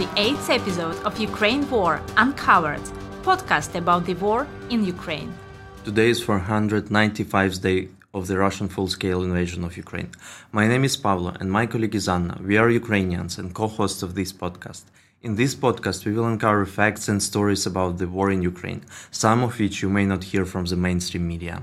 The eighth episode of Ukraine War Uncovered, podcast about the war in Ukraine. Today is 495th day of the Russian full-scale invasion of Ukraine. My name is Pavlo and my colleague is Anna. We are Ukrainians and co-hosts of this podcast. In this podcast, we will uncover facts and stories about the war in Ukraine, some of which you may not hear from the mainstream media.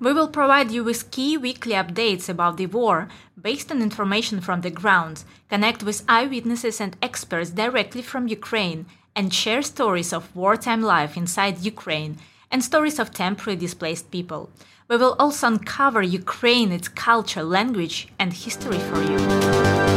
We will provide you with key weekly updates about the war based on information from the ground, connect with eyewitnesses and experts directly from Ukraine, and share stories of wartime life inside Ukraine and stories of temporary displaced people. We will also uncover Ukraine, its culture, language, and history for you.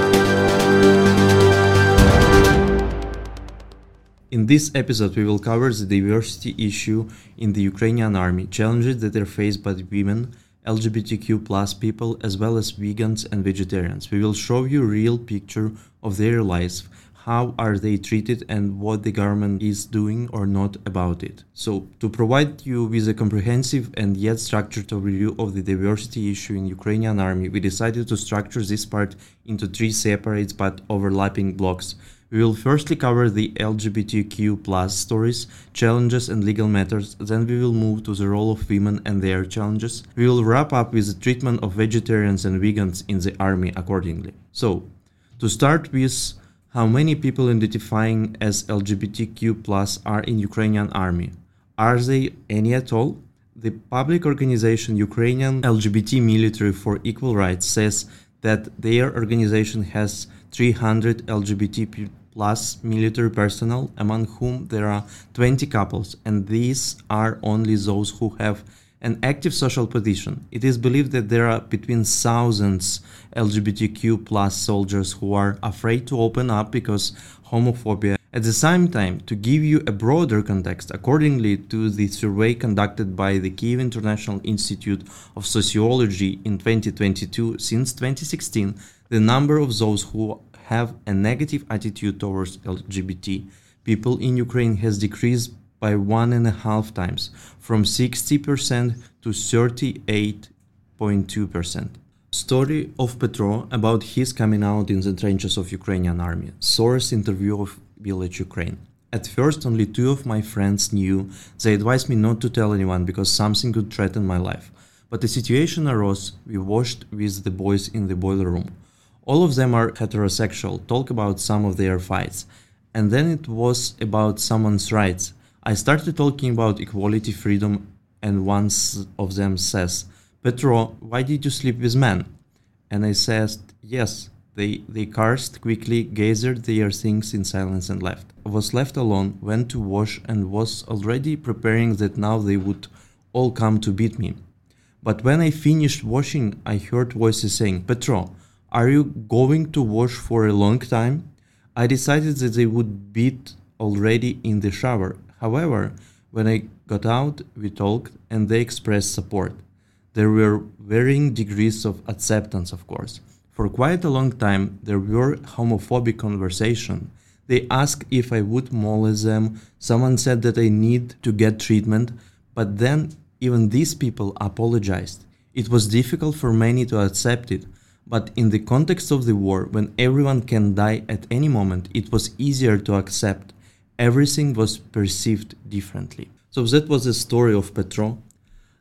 In this episode, we will cover the diversity issue in the Ukrainian army, challenges that are faced by women, LGBTQ plus people, as well as vegans and vegetarians. We will show you real picture of their lives, how are they treated, and what the government is doing or not about it. So, to provide you with a comprehensive and yet structured overview of the diversity issue in Ukrainian army, we decided to structure this part into three separate but overlapping blocks. We will firstly cover the LGBTQ stories, challenges and legal matters, then we will move to the role of women and their challenges. We will wrap up with the treatment of vegetarians and vegans in the army accordingly. So, to start with how many people identifying as LGBTQ are in Ukrainian army. Are they any at all? The public organization Ukrainian LGBT Military for Equal Rights says that their organization has 300 LGBT plus military personnel, among whom there are 20 couples, and these are only those who have an active social position. It is believed that there are between thousands LGBTQ plus soldiers who are afraid to open up because homophobia. At the same time, to give you a broader context, accordingly to the survey conducted by the Kiev International Institute of Sociology in 2022, since 2016, the number of those who have a negative attitude towards LGBT people in Ukraine has decreased by one and a half times, from 60% to 38.2%. Story of Petro about his coming out in the trenches of Ukrainian army. Source interview of Village Ukraine. At first, only two of my friends knew. They advised me not to tell anyone because something could threaten my life. But the situation arose. We washed with the boys in the boiler room. All of them are heterosexual, talk about some of their fights. And then it was about someone's rights. I started talking about equality, freedom, and one of them says, Petro, why did you sleep with men? And I said, yes. They, they cursed quickly, gathered their things in silence and left. I was left alone, went to wash, and was already preparing that now they would all come to beat me. But when I finished washing, I heard voices saying, Petro, are you going to wash for a long time? I decided that they would beat already in the shower. However, when I got out, we talked and they expressed support. There were varying degrees of acceptance, of course. For quite a long time, there were homophobic conversations. They asked if I would molest them. Someone said that I need to get treatment, but then even these people apologized. It was difficult for many to accept it. But in the context of the war, when everyone can die at any moment, it was easier to accept. Everything was perceived differently. So that was the story of Petro.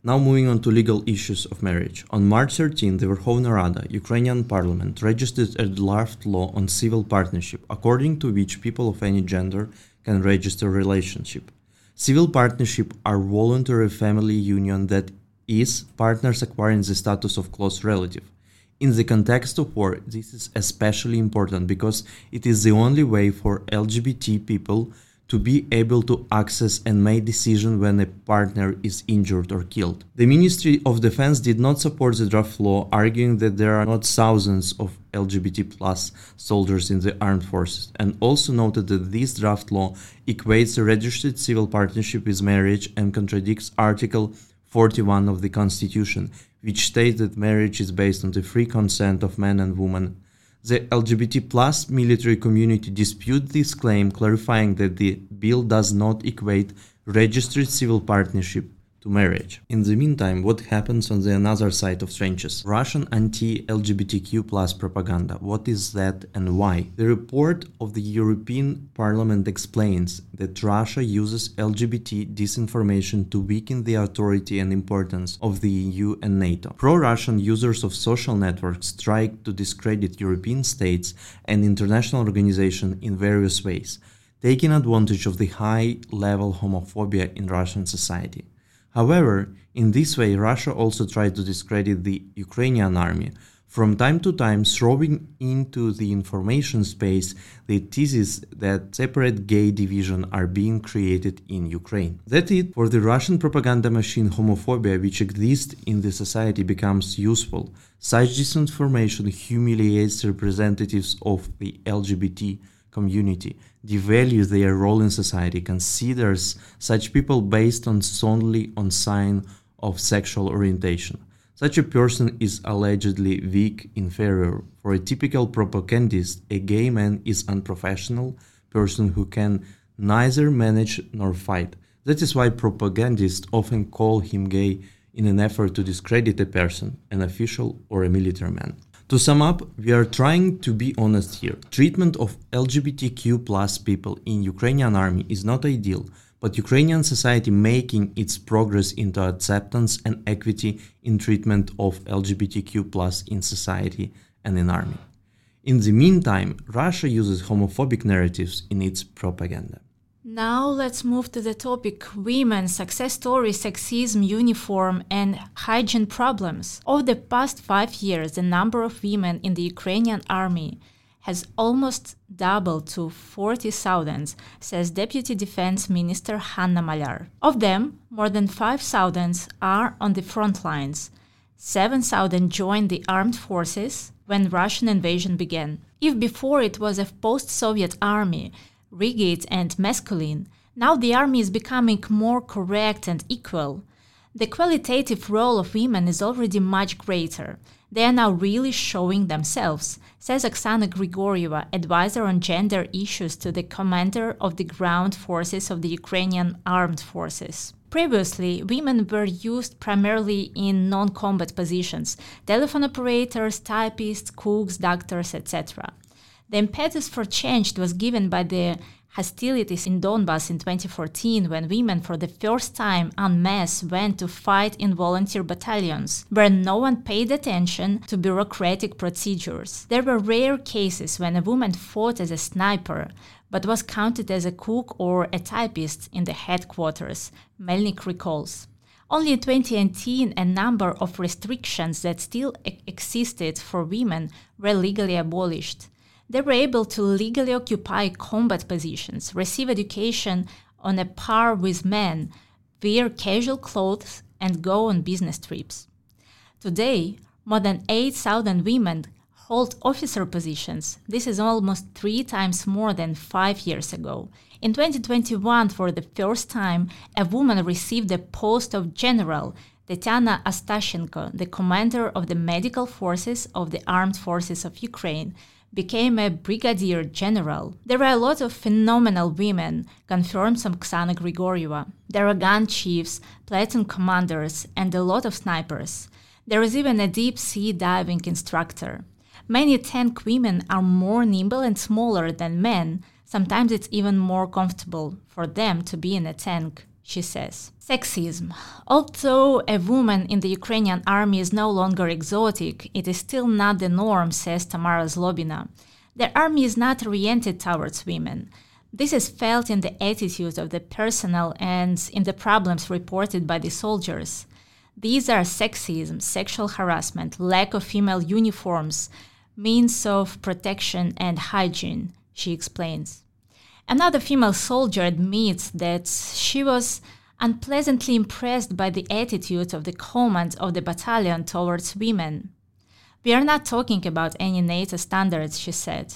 Now moving on to legal issues of marriage. On March 13, the Verkhovna Rada, Ukrainian parliament, registered a draft law on civil partnership, according to which people of any gender can register relationship. Civil partnership are voluntary family union that is partners acquiring the status of close relative. In the context of war, this is especially important because it is the only way for LGBT people to be able to access and make decisions when a partner is injured or killed. The Ministry of Defense did not support the draft law, arguing that there are not thousands of LGBT plus soldiers in the armed forces, and also noted that this draft law equates a registered civil partnership with marriage and contradicts Article 41 of the Constitution, which states that marriage is based on the free consent of man and woman. The LGBT plus military community dispute this claim, clarifying that the bill does not equate registered civil partnership to marriage. In the meantime, what happens on the another side of trenches? Russian anti-LGBTQ plus propaganda. What is that and why? The report of the European Parliament explains that Russia uses LGBT disinformation to weaken the authority and importance of the EU and NATO. Pro-Russian users of social networks strike to discredit European states and international organizations in various ways, taking advantage of the high level homophobia in Russian society. However, in this way, Russia also tried to discredit the Ukrainian army, from time to time throwing into the information space the thesis that separate gay divisions are being created in Ukraine. That it for the Russian propaganda machine homophobia which exists in the society becomes useful. Such disinformation humiliates representatives of the LGBT community, devalues their role in society, considers such people based on solely on sign of sexual orientation. Such a person is allegedly weak, inferior. For a typical propagandist, a gay man is unprofessional person who can neither manage nor fight. That is why propagandists often call him gay in an effort to discredit a person, an official or a military man. To sum up, we are trying to be honest here. Treatment of LGBTQ plus people in Ukrainian army is not ideal, but Ukrainian society making its progress into acceptance and equity in treatment of LGBTQ plus in society and in army. In the meantime, Russia uses homophobic narratives in its propaganda. Now let's move to the topic women, success stories, sexism, uniform, and hygiene problems. Over the past five years, the number of women in the Ukrainian army has almost doubled to 40,000, says Deputy Defense Minister Hanna Maliar. Of them, more than 5,000 are on the front lines. 7,000 joined the armed forces when Russian invasion began. If before it was a post-Soviet army, rigid and masculine, now the army is becoming more correct and equal. The qualitative role of women is already much greater. They are now really showing themselves, says Oksana Grigorieva, advisor on gender issues to the commander of the ground forces of the Ukrainian armed forces. Previously, women were used primarily in non combat positions telephone operators, typists, cooks, doctors, etc. The impetus for change was given by the hostilities in Donbass in 2014 when women for the first time en masse went to fight in volunteer battalions, where no one paid attention to bureaucratic procedures. There were rare cases when a woman fought as a sniper, but was counted as a cook or a typist in the headquarters, Melnik recalls. Only in 2018, a number of restrictions that still existed for women were legally abolished they were able to legally occupy combat positions, receive education on a par with men, wear casual clothes, and go on business trips. Today, more than 8,000 women hold officer positions. This is almost three times more than five years ago. In 2021, for the first time, a woman received the post of general. Tetiana Astashenko, the commander of the medical forces of the armed forces of Ukraine, became a brigadier general. There are a lot of phenomenal women, confirmed some Oksana Grigorieva. There are gun chiefs, platoon commanders, and a lot of snipers. There is even a deep sea diving instructor. Many tank women are more nimble and smaller than men. Sometimes it's even more comfortable for them to be in a tank she says. Sexism. Although a woman in the Ukrainian army is no longer exotic, it is still not the norm, says Tamara Zlobina. The army is not oriented towards women. This is felt in the attitude of the personnel and in the problems reported by the soldiers. These are sexism, sexual harassment, lack of female uniforms, means of protection, and hygiene, she explains. Another female soldier admits that she was unpleasantly impressed by the attitude of the command of the battalion towards women. We are not talking about any NATO standards, she said.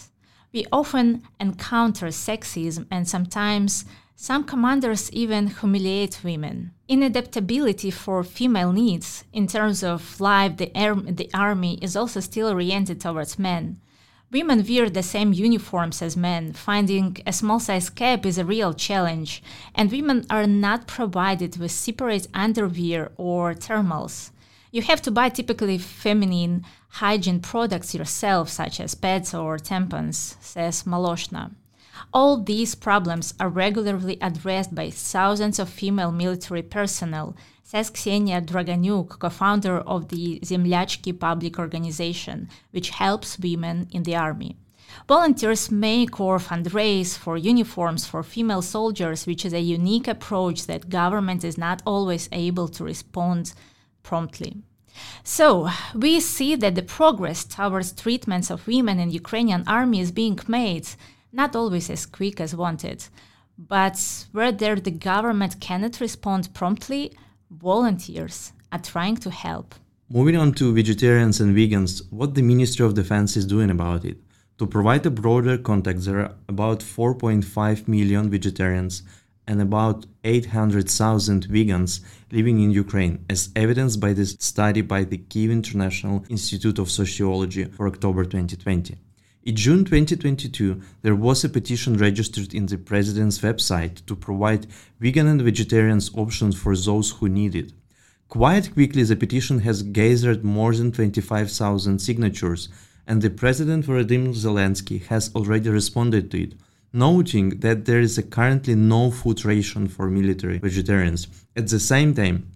We often encounter sexism and sometimes some commanders even humiliate women. Inadaptability for female needs in terms of life, the, the army is also still oriented towards men Women wear the same uniforms as men. Finding a small size cap is a real challenge, and women are not provided with separate underwear or thermals. You have to buy typically feminine hygiene products yourself, such as pads or tampons, says Maloshna. All these problems are regularly addressed by thousands of female military personnel, says Ksenia Draganyuk, co-founder of the Zemlyachki public organization, which helps women in the army. Volunteers make or fundraise for uniforms for female soldiers, which is a unique approach that government is not always able to respond promptly. So, we see that the progress towards treatments of women in Ukrainian army is being made, not always as quick as wanted. But where there the government cannot respond promptly, volunteers are trying to help. Moving on to vegetarians and vegans, what the Ministry of Defense is doing about it. To provide a broader context, there are about 4.5 million vegetarians and about 800,000 vegans living in Ukraine, as evidenced by this study by the Kiev International Institute of Sociology for October 2020. In June 2022, there was a petition registered in the president's website to provide vegan and vegetarians options for those who need it. Quite quickly, the petition has gathered more than 25,000 signatures, and the president Volodymyr Zelensky has already responded to it, noting that there is currently no food ration for military vegetarians. At the same time,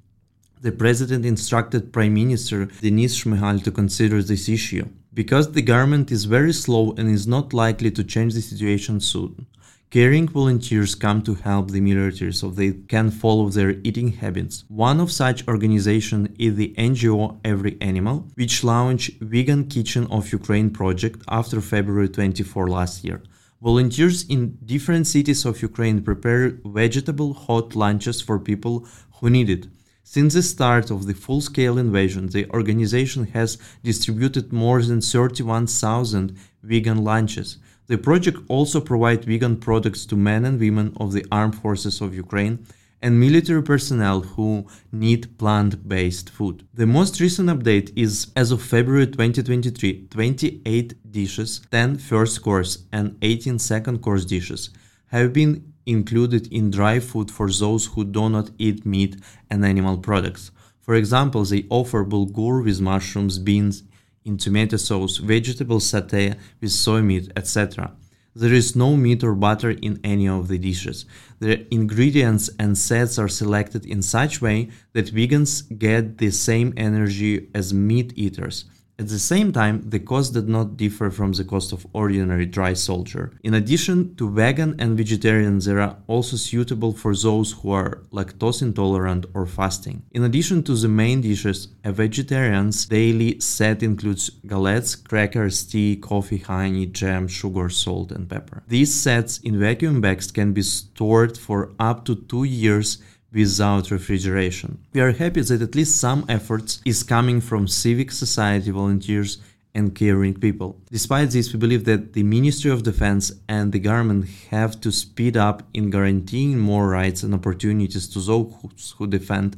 the president instructed Prime Minister Denis Shmyhal to consider this issue. Because the government is very slow and is not likely to change the situation soon, caring volunteers come to help the military so they can follow their eating habits. One of such organizations is the NGO Every Animal, which launched Vegan Kitchen of Ukraine project after February 24 last year. Volunteers in different cities of Ukraine prepare vegetable hot lunches for people who need it. Since the start of the full scale invasion, the organization has distributed more than 31,000 vegan lunches. The project also provides vegan products to men and women of the armed forces of Ukraine and military personnel who need plant based food. The most recent update is as of February 2023 28 dishes, 10 first course, and 18 second course dishes have been included in dry food for those who do not eat meat and animal products. For example, they offer bulgur with mushrooms, beans in tomato sauce, vegetable satay with soy meat, etc. There is no meat or butter in any of the dishes. The ingredients and sets are selected in such way that vegans get the same energy as meat eaters. At the same time, the cost did not differ from the cost of ordinary dry soldier. In addition to vegan and vegetarian, they are also suitable for those who are lactose intolerant or fasting. In addition to the main dishes, a vegetarian's daily set includes galettes, crackers, tea, coffee, honey, jam, sugar, salt, and pepper. These sets in vacuum bags can be stored for up to two years without refrigeration. We are happy that at least some efforts is coming from civic society volunteers and caring people. Despite this, we believe that the Ministry of Defense and the government have to speed up in guaranteeing more rights and opportunities to those who defend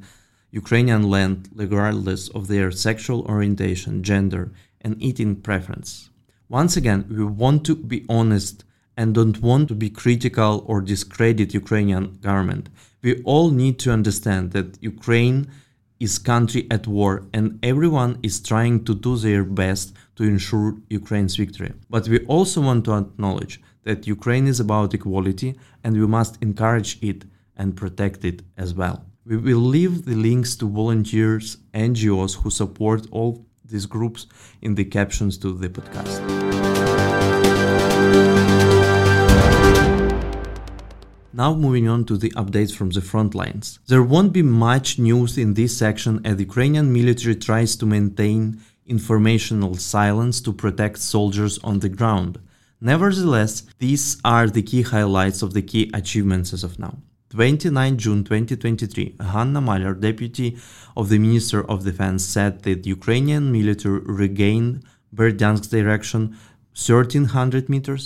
Ukrainian land regardless of their sexual orientation, gender, and eating preference. Once again, we want to be honest and don't want to be critical or discredit Ukrainian government we all need to understand that Ukraine is country at war and everyone is trying to do their best to ensure Ukraine's victory. But we also want to acknowledge that Ukraine is about equality and we must encourage it and protect it as well. We will leave the links to volunteers, NGOs who support all these groups in the captions to the podcast. Now moving on to the updates from the front lines. There won't be much news in this section as the Ukrainian military tries to maintain informational silence to protect soldiers on the ground. Nevertheless, these are the key highlights of the key achievements as of now. 29 June 2023, Hanna Maliar, deputy of the Minister of Defense, said that Ukrainian military regained Berdyansk direction 1300 meters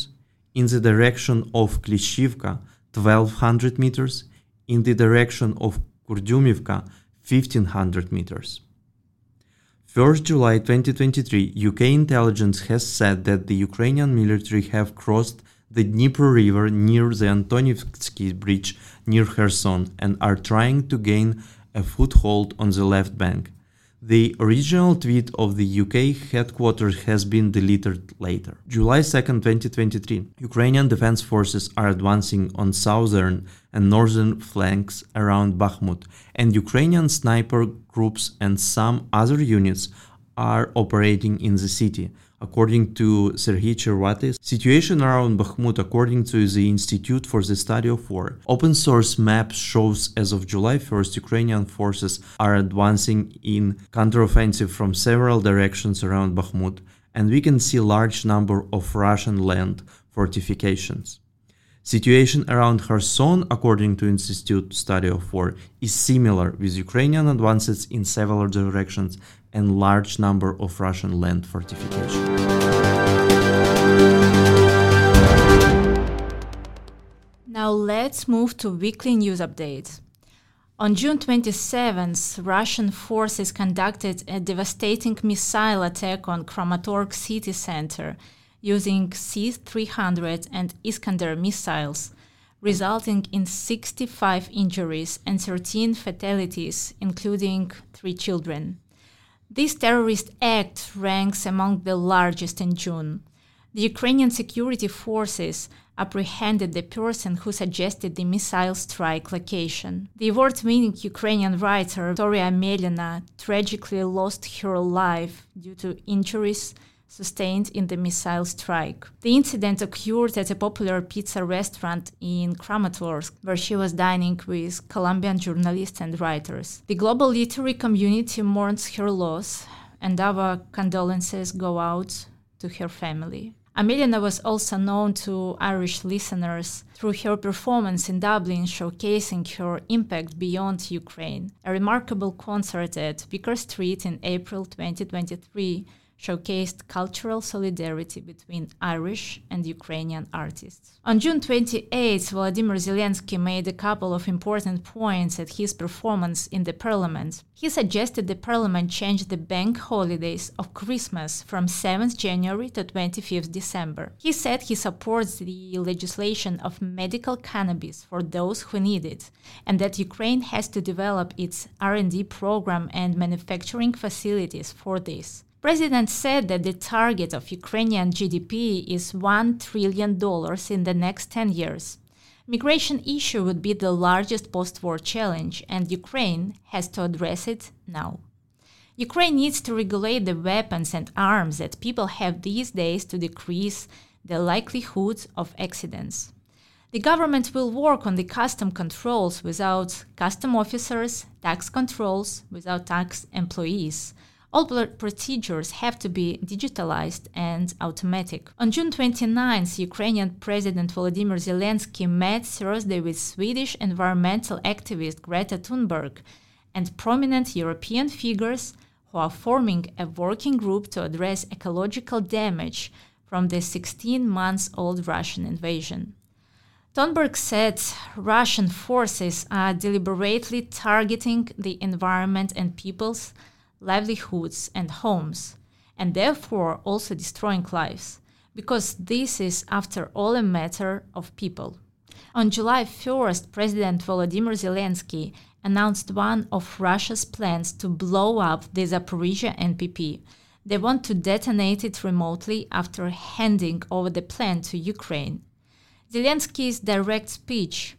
in the direction of Klishivka 1200 meters, in the direction of Kurdyumivka 1500 meters. 1st July 2023, UK intelligence has said that the Ukrainian military have crossed the Dnieper River near the Antonivsky Bridge near Kherson and are trying to gain a foothold on the left bank. The original tweet of the UK headquarters has been deleted later. July 2, 2023. Ukrainian defense forces are advancing on southern and northern flanks around Bakhmut, and Ukrainian sniper groups and some other units are operating in the city according to Serhiy Chervaty, situation around Bakhmut according to the Institute for the Study of War. Open source map shows as of July 1st Ukrainian forces are advancing in counteroffensive from several directions around Bakhmut and we can see large number of Russian land fortifications. Situation around Kherson, according to Institute Study of War, is similar with Ukrainian advances in several directions and large number of Russian land fortifications. Now let's move to weekly news updates. On June 27th, Russian forces conducted a devastating missile attack on Kramatorsk city center using S-300 and Iskander missiles, resulting in 65 injuries and 13 fatalities, including three children. This terrorist act ranks among the largest in June. The Ukrainian security forces apprehended the person who suggested the missile strike location. The award winning Ukrainian writer Victoria Amelina tragically lost her life due to injuries sustained in the missile strike. The incident occurred at a popular pizza restaurant in Kramatorsk, where she was dining with Colombian journalists and writers. The global literary community mourns her loss, and our condolences go out to her family. Amelina was also known to Irish listeners through her performance in Dublin showcasing her impact beyond Ukraine. A remarkable concert at Vicar Street in April 2023 showcased cultural solidarity between Irish and Ukrainian artists. On June 28, Volodymyr Zelensky made a couple of important points at his performance in the parliament. He suggested the parliament change the bank holidays of Christmas from 7th January to 25th December. He said he supports the legislation of medical cannabis for those who need it and that Ukraine has to develop its R&D program and manufacturing facilities for this. President said that the target of Ukrainian GDP is $1 trillion in the next 10 years. Migration issue would be the largest post-war challenge and Ukraine has to address it now. Ukraine needs to regulate the weapons and arms that people have these days to decrease the likelihood of accidents. The government will work on the custom controls without custom officers, tax controls without tax employees, all procedures have to be digitalized and automatic. On June 29th, Ukrainian President Volodymyr Zelensky met Thursday with Swedish environmental activist Greta Thunberg and prominent European figures who are forming a working group to address ecological damage from the 16 months old Russian invasion. Thunberg said Russian forces are deliberately targeting the environment and peoples livelihoods, and homes, and therefore also destroying lives, because this is, after all, a matter of people. On July 1st, President Volodymyr Zelensky announced one of Russia's plans to blow up the Zaporizhia NPP. They want to detonate it remotely after handing over the plan to Ukraine. Zelensky's direct speech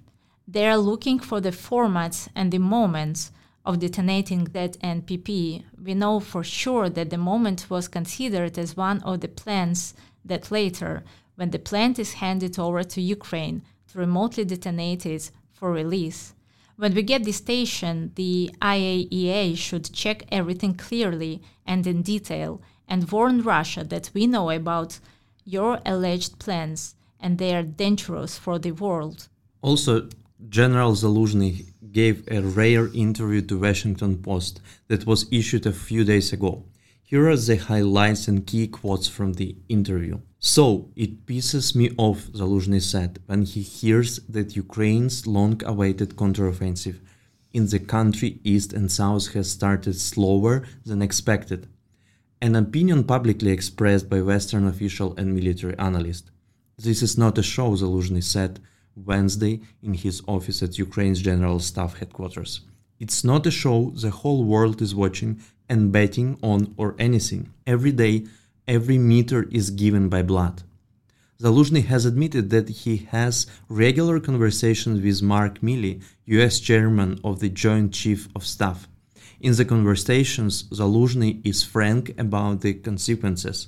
they are looking for the formats and the moments of detonating that NPP, we know for sure that the moment was considered as one of the plans that later, when the plant is handed over to Ukraine to remotely detonate it for release. When we get the station, the IAEA should check everything clearly and in detail and warn Russia that we know about your alleged plans and they are dangerous for the world. Also, General Zaluzhny gave a rare interview to Washington Post that was issued a few days ago. Here are the highlights and key quotes from the interview. So, it pisses me off, Zaluzhny said, when he hears that Ukraine's long awaited counteroffensive in the country east and south has started slower than expected. an opinion publicly expressed by Western official and military analyst. This is not a show, Zaluzhny said Wednesday in his office at Ukraine's General Staff headquarters. It's not a show the whole world is watching and betting on or anything. Every day, every meter is given by blood. Zaluzhny has admitted that he has regular conversations with Mark Milley, US chairman of the Joint Chief of Staff. In the conversations, Zaluzhny is frank about the consequences.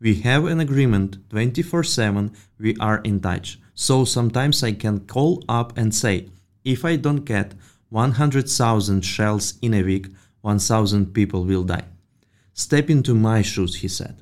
We have an agreement 24 7, we are in touch. So sometimes I can call up and say, if I don't get 100,000 shells in a week, 1,000 people will die. Step into my shoes, he said.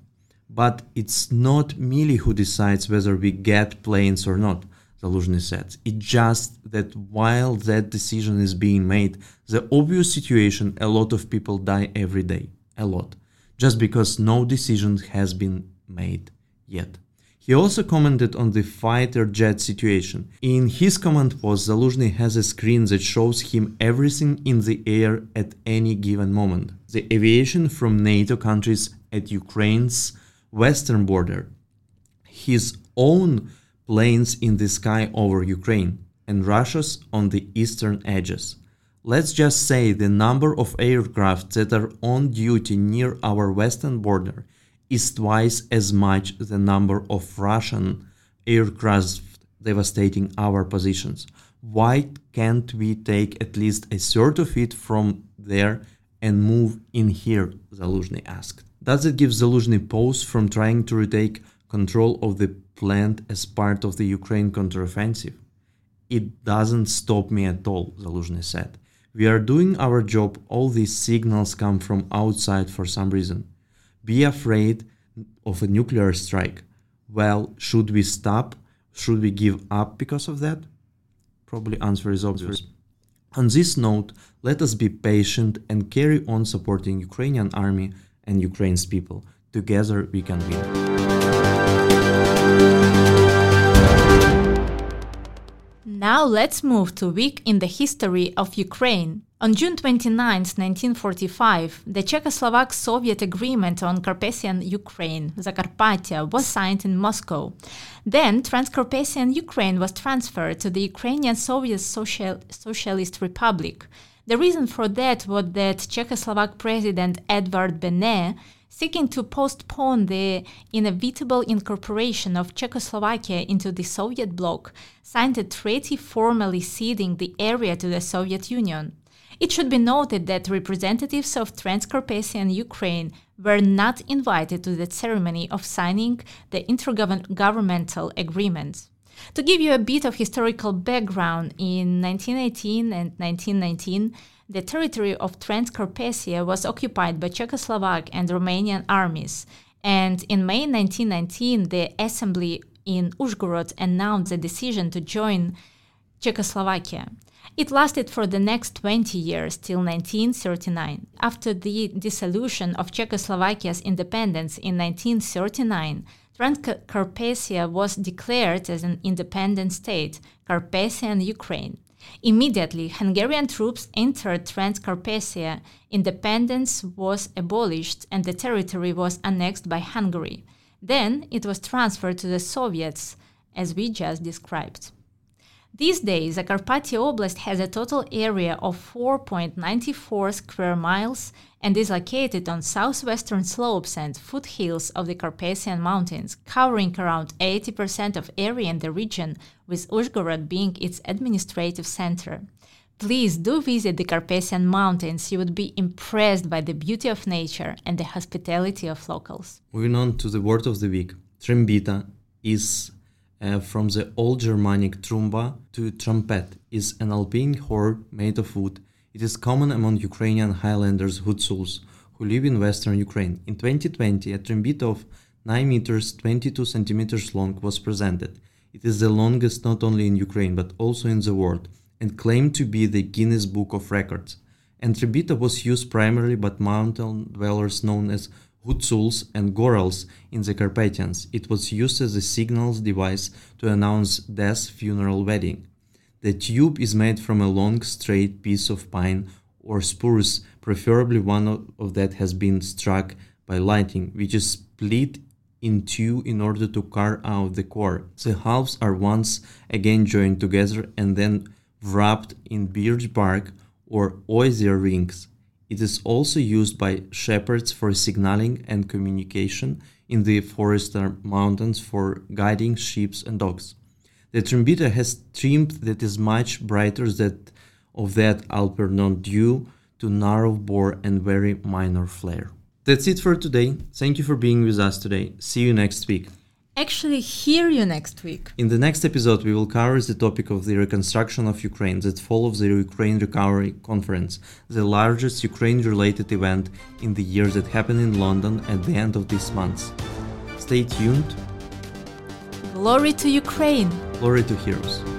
But it's not Milley who decides whether we get planes or not, Zaluzhny said. It's just that while that decision is being made, the obvious situation a lot of people die every day. A lot. Just because no decision has been made yet. He also commented on the fighter jet situation. In his comment post, Zaluzhny has a screen that shows him everything in the air at any given moment. The aviation from NATO countries at Ukraine's western border, his own planes in the sky over Ukraine, and Russia's on the eastern edges. Let's just say the number of aircraft that are on duty near our western border is twice as much the number of Russian aircraft devastating our positions. Why can't we take at least a third of it from there and move in here? Zaluzhny asked. Does it give Zaluzhny pause from trying to retake control of the plant as part of the Ukraine counteroffensive? It doesn't stop me at all, Zaluzhny said. We are doing our job. All these signals come from outside for some reason be afraid of a nuclear strike. Well, should we stop? Should we give up because of that? Probably answer is obvious. On this note, let us be patient and carry on supporting Ukrainian army and Ukraine's people. Together we can win. Now let's move to week in the history of Ukraine. On June 29, 1945, the Czechoslovak Soviet Agreement on Carpathian Ukraine, Zakarpattia, was signed in Moscow. Then Transcarpathian Ukraine was transferred to the Ukrainian Soviet Social- Socialist Republic. The reason for that was that Czechoslovak President Edvard Beneš seeking to postpone the inevitable incorporation of Czechoslovakia into the Soviet bloc, signed a treaty formally ceding the area to the Soviet Union. It should be noted that representatives of Transcarpathian Ukraine were not invited to the ceremony of signing the intergovernmental agreement. To give you a bit of historical background, in 1918 and 1919, the territory of Transcarpathia was occupied by Czechoslovak and Romanian armies, and in May 1919, the assembly in Uzhgorod announced the decision to join Czechoslovakia. It lasted for the next 20 years till 1939. After the dissolution of Czechoslovakia's independence in 1939, Transcarpathia was declared as an independent state, Carpathian Ukraine. Immediately, Hungarian troops entered Transcarpathia, independence was abolished, and the territory was annexed by Hungary. Then it was transferred to the Soviets, as we just described. These days, Zakarpattia Oblast has a total area of 4.94 square miles and is located on southwestern slopes and foothills of the Carpathian Mountains, covering around 80% of area in the region, with Uzhgorod being its administrative center. Please do visit the Carpathian Mountains. You would be impressed by the beauty of nature and the hospitality of locals. Moving on to the word of the week. Trembita is uh, from the Old Germanic trumba to trumpet is an alpine horn made of wood. It is common among Ukrainian Highlanders Hutsuls who live in western Ukraine. In 2020, a trumpet of 9 meters 22 centimeters long was presented. It is the longest not only in Ukraine but also in the world and claimed to be the Guinness Book of Records. And Trembita was used primarily by mountain dwellers known as Hutsuls and Gorals in the Carpathians. It was used as a signals device to announce death, funeral, wedding. The tube is made from a long, straight piece of pine or spruce, preferably one of that has been struck by lighting, which is split in two in order to carve out the core. The halves are once again joined together and then wrapped in birch bark or osier rings. It is also used by shepherds for signaling and communication in the forester mountains for guiding sheep and dogs. The trembita has trim that is much brighter than of that Alpenhorn due to narrow bore and very minor flare. That's it for today. Thank you for being with us today. See you next week. Actually, hear you next week. In the next episode, we will cover the topic of the reconstruction of Ukraine that follows the Ukraine Recovery Conference, the largest Ukraine related event in the year that happened in London at the end of this month. Stay tuned. Glory to Ukraine! Glory to heroes.